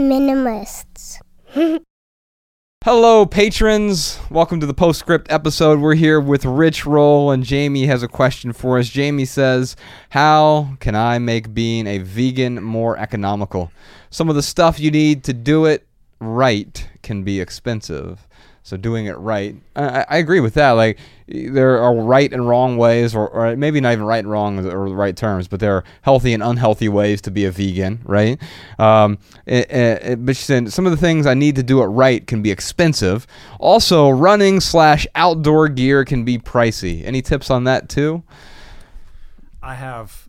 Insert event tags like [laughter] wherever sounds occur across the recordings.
minimalists. [laughs] Hello, patrons. Welcome to the postscript episode. We're here with Rich Roll, and Jamie has a question for us. Jamie says, How can I make being a vegan more economical? Some of the stuff you need to do it right can be expensive. So doing it right, I, I agree with that. Like there are right and wrong ways, or, or maybe not even right and wrong or the right terms, but there are healthy and unhealthy ways to be a vegan, right? Um, it, it, but she said some of the things I need to do it right can be expensive. Also, running slash outdoor gear can be pricey. Any tips on that too? I have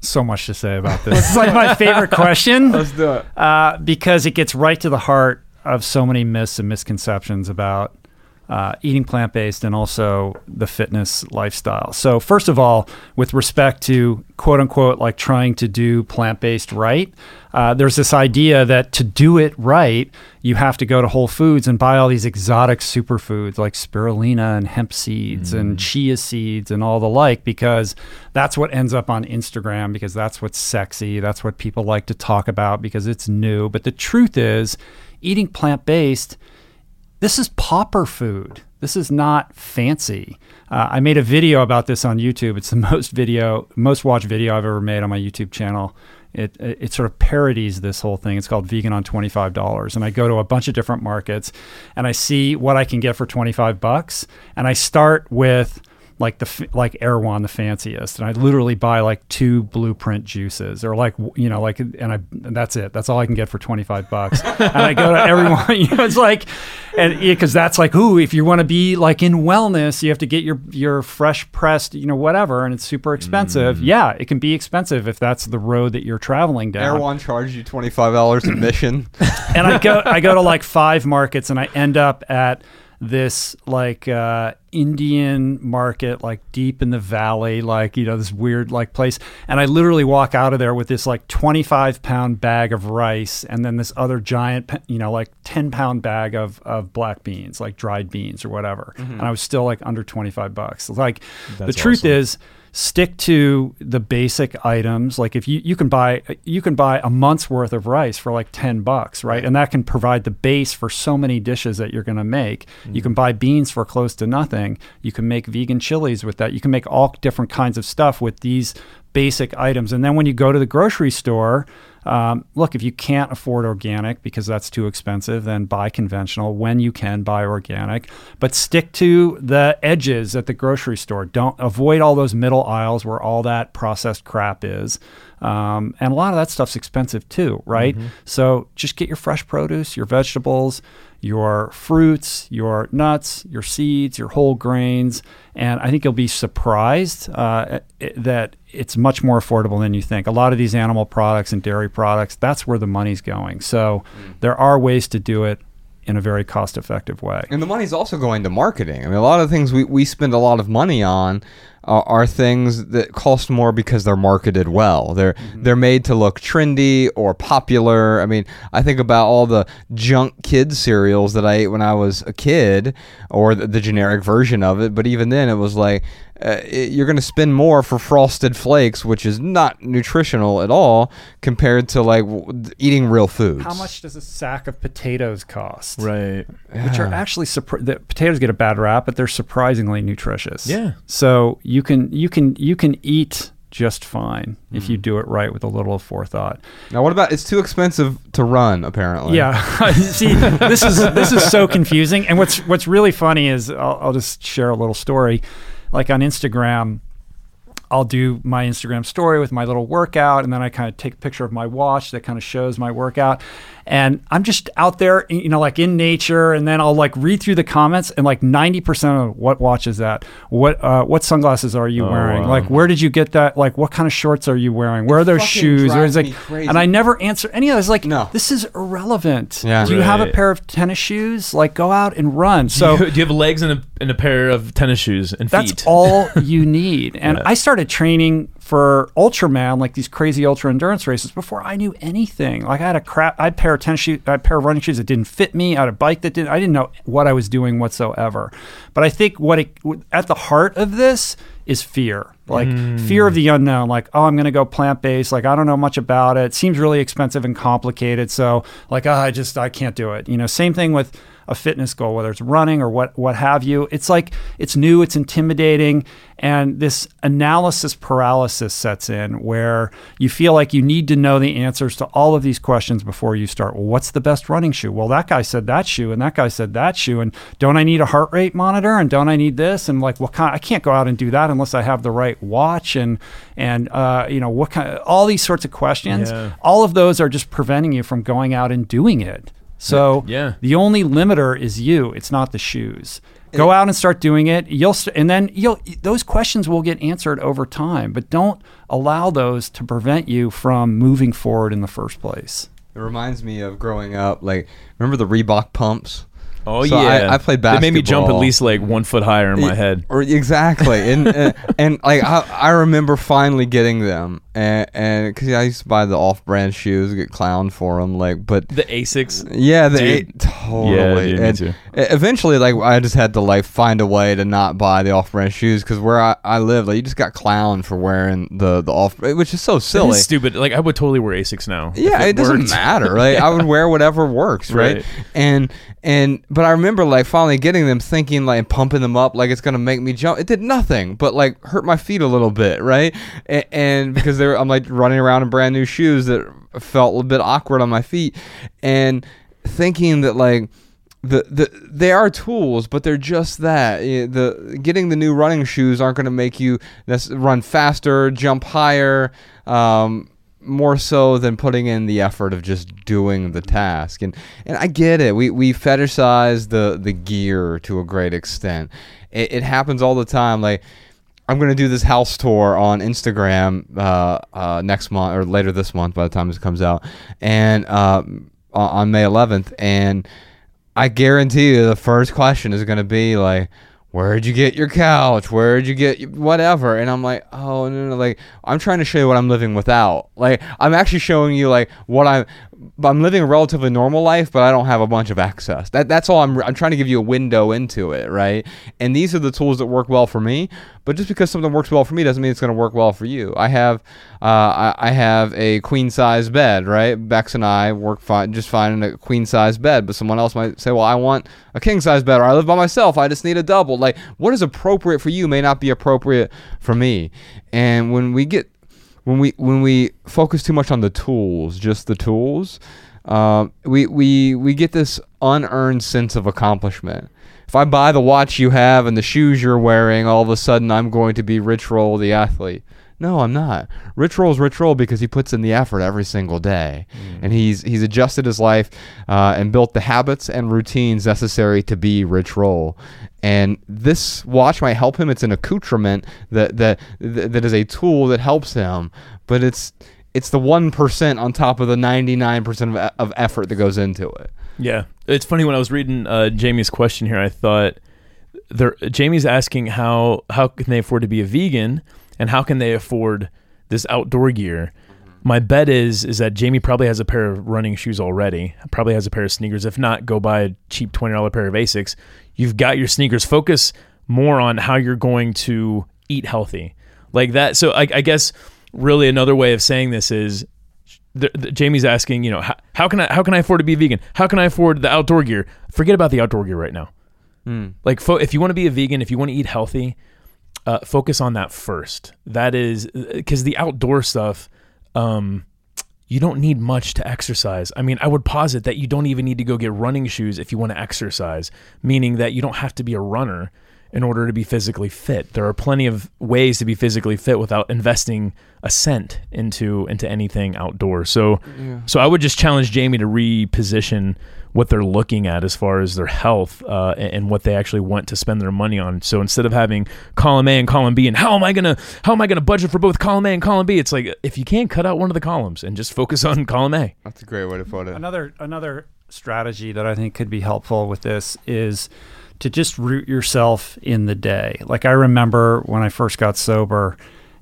so much to say about [laughs] this. it's like my favorite question. Let's do it. Uh, because it gets right to the heart of so many myths and misconceptions about uh, eating plant based and also the fitness lifestyle. So, first of all, with respect to quote unquote like trying to do plant based right, uh, there's this idea that to do it right, you have to go to Whole Foods and buy all these exotic superfoods like spirulina and hemp seeds mm. and chia seeds and all the like because that's what ends up on Instagram because that's what's sexy. That's what people like to talk about because it's new. But the truth is, eating plant based, this is pauper food. This is not fancy. Uh, I made a video about this on YouTube. It's the [laughs] most video, most watched video I've ever made on my YouTube channel. It, it, it sort of parodies this whole thing. It's called Vegan on twenty five dollars, and I go to a bunch of different markets, and I see what I can get for twenty five bucks, and I start with like the like Erewhon the fanciest, and I literally buy like two Blueprint juices or like you know like and I and that's it. That's all I can get for twenty five bucks. and I go to [laughs] everyone. [laughs] You know, it's like and because that's like ooh, if you want to be like in wellness, you have to get your your fresh pressed you know whatever, and it's super expensive. Mm. Yeah, it can be expensive if that's the road that you're traveling down. Erewhon charges you twenty five dollars admission, [laughs] and I go I go to like five markets, and I end up at this like uh, Indian market, like deep in the valley, like you know this weird like place. And I literally walk out of there with this like 25 pound bag of rice, and then this other giant, you know, like 10 pound bag of of black beans, like dried beans or whatever. Mm-hmm. And I was still like under 25 bucks. Like That's the truth awesome. is stick to the basic items. Like if you, you can buy you can buy a month's worth of rice for like 10 bucks right? And that can provide the base for so many dishes that you're going to make. Mm-hmm. you can buy beans for close to nothing. You can make vegan chilies with that. You can make all different kinds of stuff with these basic items. And then when you go to the grocery store um, look, if you can't afford organic because that's too expensive, then buy conventional. When you can, buy organic, but stick to the edges at the grocery store. Don't avoid all those middle aisles where all that processed crap is. Um, and a lot of that stuff's expensive too, right? Mm-hmm. So just get your fresh produce, your vegetables, your fruits, your nuts, your seeds, your whole grains, and I think you'll be surprised uh, that it's much more affordable than you think. A lot of these animal products and dairy products, that's where the money's going. So mm. there are ways to do it in a very cost effective way. And the money's also going to marketing. I mean, a lot of things we, we spend a lot of money on are, are things that cost more because they're marketed well. They're mm-hmm. they're made to look trendy or popular. I mean, I think about all the junk kid cereals that I ate when I was a kid, or the, the generic version of it. But even then, it was like uh, it, you're going to spend more for frosted flakes, which is not nutritional at all compared to like w- eating real foods. How much does a sack of potatoes cost? Right. Which are actually the potatoes get a bad rap, but they're surprisingly nutritious. Yeah. So you can you can you can eat just fine mm. if you mm. do it right with a little forethought. Now, what about it's too expensive to run? Apparently, yeah. [laughs] See, this is this is so confusing. And what's what's really funny is I'll, I'll just share a little story like on Instagram, I'll do my Instagram story with my little workout, and then I kind of take a picture of my watch that kind of shows my workout and I'm just out there, you know, like in nature, and then I'll like read through the comments, and like 90% of what watch is that? What uh, what sunglasses are you oh, wearing? Wow. Like, where did you get that? Like, what kind of shorts are you wearing? Where it are those shoes? Or like, and I never answer any of this. Like, no. this is irrelevant. Yeah. Do you right. have a pair of tennis shoes? Like, go out and run. So, do you, do you have legs and a, and a pair of tennis shoes and feet? That's all [laughs] you need. And yeah. I started training for Ultraman, like these crazy ultra endurance races, before I knew anything. Like I had a crap, I had a pair of tennis shoes, I had pair of running shoes that didn't fit me. I had a bike that didn't. I didn't know what I was doing whatsoever. But I think what it, at the heart of this is fear. Like Hmm. fear of the unknown, like, oh, I'm going to go plant based. Like, I don't know much about it. Seems really expensive and complicated. So, like, oh, I just, I can't do it. You know, same thing with a fitness goal, whether it's running or what, what have you. It's like, it's new, it's intimidating. And this analysis paralysis sets in where you feel like you need to know the answers to all of these questions before you start. Well, what's the best running shoe? Well, that guy said that shoe, and that guy said that shoe. And don't I need a heart rate monitor? And don't I need this? And like, what kind? I can't go out and do that unless I have the right watch. And and uh, you know what kind? all these sorts of questions. Yeah. All of those are just preventing you from going out and doing it. So Yeah. the only limiter is you. It's not the shoes. Go out and start doing it. You'll st- and then you'll those questions will get answered over time, but don't allow those to prevent you from moving forward in the first place. It reminds me of growing up. Like, remember the Reebok pumps? Oh So yeah, I- I played It made me jump at least like one foot higher in my head. Or exactly, and and, and like I, I remember finally getting them, and and because I used to buy the off-brand shoes, get clowned for them, like, but The Asics. yeah, the Dude. eight, totally. dude, me too. e- eventually, like I just had to like find a way to not buy the off-brand shoes because where I, I live, like you just got clowned for wearing the the off, which is so silly. is stupid. Like I would totally wear Asics now. Yeah, it, doesn't worked. matter. [laughs] Like I would wear whatever works, right? Right. And and but I remember like finally getting them, thinking like pumping them up, like it's gonna make me jump. It did nothing, but like hurt my feet a little bit, right? And, and because they're I'm like running around in brand new shoes that felt a bit awkward on my feet, and thinking that like the, the they are tools, but they're just that. Eh, The getting the new running shoes aren't going to make you run faster, jump higher, um, more so than putting in the effort of just doing the task. And and I get it. We we fetishize the the gear to a great extent. It, it happens all the time. Like. I'm gonna do this house tour on Instagram uh, uh, next month or later this month by the time this comes out, and uh, on- May 11th. And I guarantee you, the first question is gonna be like, "Where'd you get your couch? Where'd you get whatever?" And I'm like, "Oh no, no, like I'm trying to show you what I'm living without. Like I'm actually showing you like what I'm." I'm living a relatively normal life, but I don't have a bunch of access. That that's all I'm. I'm trying to give you a window into it, right? And these are the tools that work well for me. But just because something works well for me doesn't mean it's going to work well for you. I have, uh, I, I have a queen size bed, right? Bex and I work fine, just fine in a queen size bed. But someone else might say, well, I want a king size bed, or I live by myself. I just need a double. Like what is appropriate for you may not be appropriate for me. And when we get when we when we focus too much on the tools, just the tools, um, we we we get this unearned sense of accomplishment. If I buy the watch you have and the shoes you're wearing, all of a sudden I'm going to be Rich Roll the athlete. No, I'm not. Rich Roll's Rich Roll because he puts in the effort every single day, and he's he's adjusted his life uh, and built the habits and routines necessary to be Rich Roll. And this watch might help him. It's an accoutrement that that that is a tool that helps him, but it's it's the one percent on top of the ninety nine percent of of effort that goes into it. Yeah, it's funny when I was reading uh, Jamie's question here. I thought there, Jamie's asking how how can they afford to be a vegan and how can they afford this outdoor gear. Mm-hmm. My bet is is that Jamie probably has a pair of running shoes already. Probably has a pair of sneakers. If not, go buy a cheap twenty dollar pair of Asics. You've got your sneakers. Focus more on how you're going to eat healthy, like that. So I, I guess really another way of saying this is the, the, Jamie's asking, you know, how, how can I how can I afford to be vegan? How can I afford the outdoor gear? Forget about the outdoor gear right now. Hmm. Like, fo- if you want to be a vegan, if you want to eat healthy, uh, focus on that first. That is because the outdoor stuff, um, you don't need much to exercise. I mean, I would posit that you don't even need to go get running shoes if you want to exercise, meaning that you don't have to be a runner in order to be physically fit. There are plenty of ways to be physically fit without investing a cent into into anything outdoors. So so I would just challenge Jamie to reposition what they're looking at as far as their health uh, and, and what they actually want to spend their money on. So instead of having column A and column B, and how am I gonna how am I gonna budget for both column A and column B? It's like if you can't cut out one of the columns and just focus on column A. That's a great way to put it. Another another strategy that I think could be helpful with this is to just root yourself in the day. Like I remember when I first got sober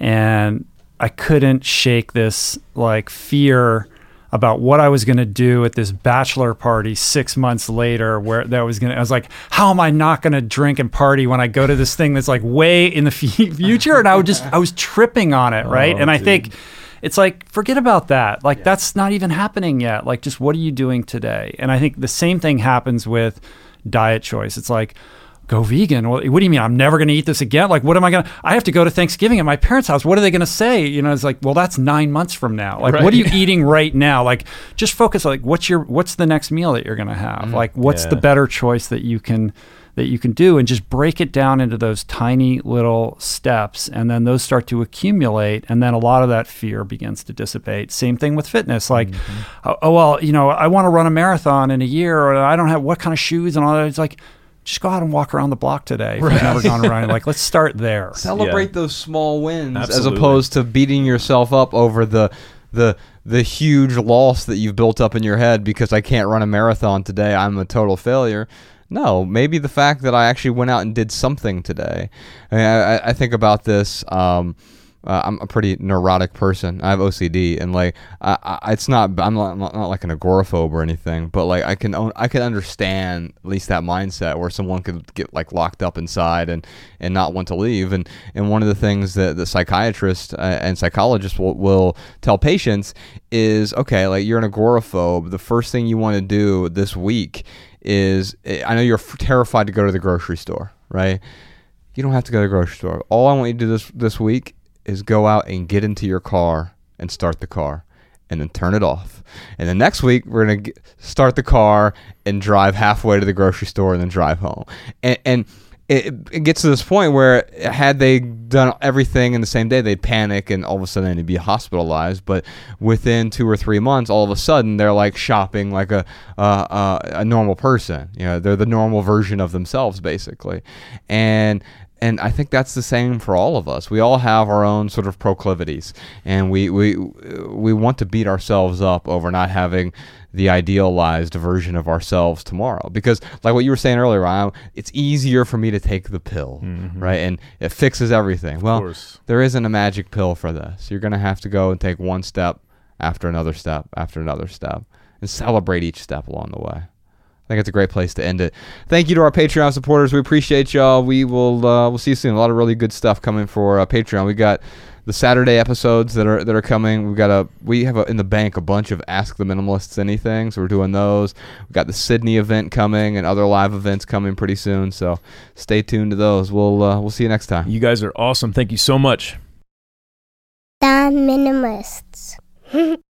and I couldn't shake this like fear about what I was going to do at this bachelor party six months later, where that was going to, I was like, how am I not going to drink and party when I go to this thing that's like way in the f- [laughs] future? And I would just, I was tripping on it, right? Oh, and I dude. think it's like, forget about that. Like, that's not even happening yet. Like, just what are you doing today? And I think the same thing happens with diet choice. It's like, go vegan. Well, what do you mean? I'm never going to eat this again. Like, what am I going to? I have to go to Thanksgiving at my parents' house. What are they going to say? You know, it's like, well, that's nine months from now. Like, what are you [laughs] eating right now? Like, just focus. Like, what's your what's the next meal that you're going to have? Mm, like, what's the better choice that you can that you can do, and just break it down into those tiny little steps, and then those start to accumulate, and then a lot of that fear begins to dissipate. Same thing with fitness. Like, mm-hmm. oh, oh, well, you know, I want to run a marathon in a year, or I don't have what kind of shoes and all that. It's like. Just go out and walk around the block today. If you've never gone around, like let's start [laughs] there. Celebrate Yeah. those small wins as opposed to beating yourself up over the the the huge loss that you've built up in your head because I can't run a marathon today. I'm a total failure. No, maybe the fact that I actually went out and did something today. I, mean, I, I think about this. Um, uh, I'm a pretty neurotic person. I have OCD, and like, I, I, it's not. I'm not, not, like an agoraphobe or anything, but like, I can own, I can understand at least that mindset where someone could get like locked up inside and and not want to leave. And and one of the things that the psychiatrists uh, and psychologists will, will tell patients is, okay, like you're an agoraphobe. The first thing you want to do this week is, eh, I know you're terrified to go to the grocery store, right? You don't have to go to the grocery store. All I want you to do this this week is go out and get into your car and start the car and then turn it off. And then next week we're going to start the car and drive halfway to the grocery store and then drive home. And and it, it gets to this point where had they done everything in the same day, they'd panic and all of a sudden they'd be hospitalized. But within two or three months, all of a sudden they're like shopping like a uh, uh, a normal person. You know, they're the normal version of themselves basically, and and I think that's the same for all of us. We all have our own sort of proclivities, and we we we want to beat ourselves up over not having the idealized version of ourselves tomorrow. Because, like what you were saying earlier, Ryan, it's easier for me to take the pill, mm-hmm. right? And it fixes everything. Well, course. there isn't a magic pill for this. You're gonna have to go and take one step after another step after another step, and celebrate each step along the way. I think it's a great place to end it. Thank you to our Patreon supporters. We appreciate y'all. We will uh, we'll see you soon. A lot of really good stuff coming for uh, Patreon. We got the Saturday episodes that are that are coming. We've got a we have a, in the bank a bunch of Ask the Minimalists anything. So we're doing those. We got the Sydney event coming and other live events coming pretty soon. So stay tuned to those. We'll uh, we'll see you next time. You guys are awesome. Thank you so much. The Minimalists. [laughs]